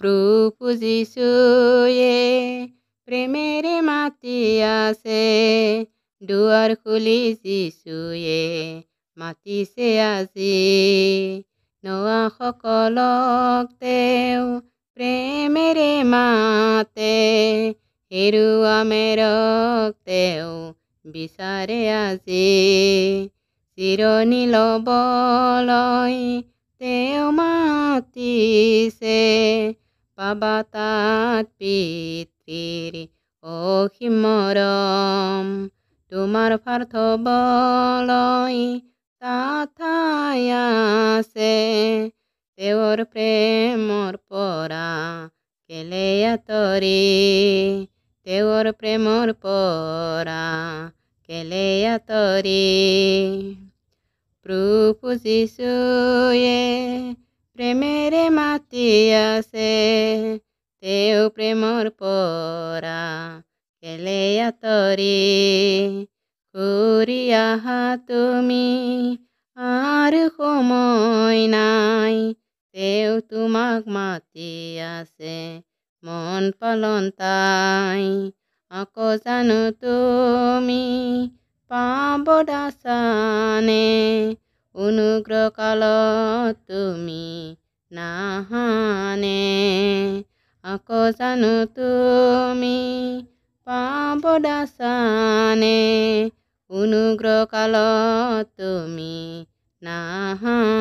প্ৰভু প্ৰেমেৰে মাতি আছে দুৱাৰ খুলি যিচুয়ে মাতিছে আজি নৱাসকলক তেওঁ প্ৰেমেৰে মাতে হেৰুৱা মেৰক তেওঁ বিচাৰে আজি চিৰণি ল'বলৈ তেওঁ মাতিছে পাবা তাত পিতৃৰ অসীম মৰম তোমাৰ পাৰ্থবলৈ তাত আছে তেওঁৰ প্ৰেমৰ পৰা কেলে আঁতৰি তেওঁৰ প্ৰেমৰ পৰা কেলে আঁতৰি প্ৰভু যিচুয়ে প্ৰেমেৰে আছে তেওঁ প্ৰেমৰ পৰা কেলে আঁতৰি ঘূৰি আহা তুমি আৰু সময় নাই তেওঁ তোমাক মাতি আছে মন পালন তাই আকৌ জানো তুমি পাব দাসানে অনুগ্ৰহ কালত তুমি নাহানে আকৌ জানো তুমি পাব দাসানে অনুগ্ৰহ কালত তুমি নাহানে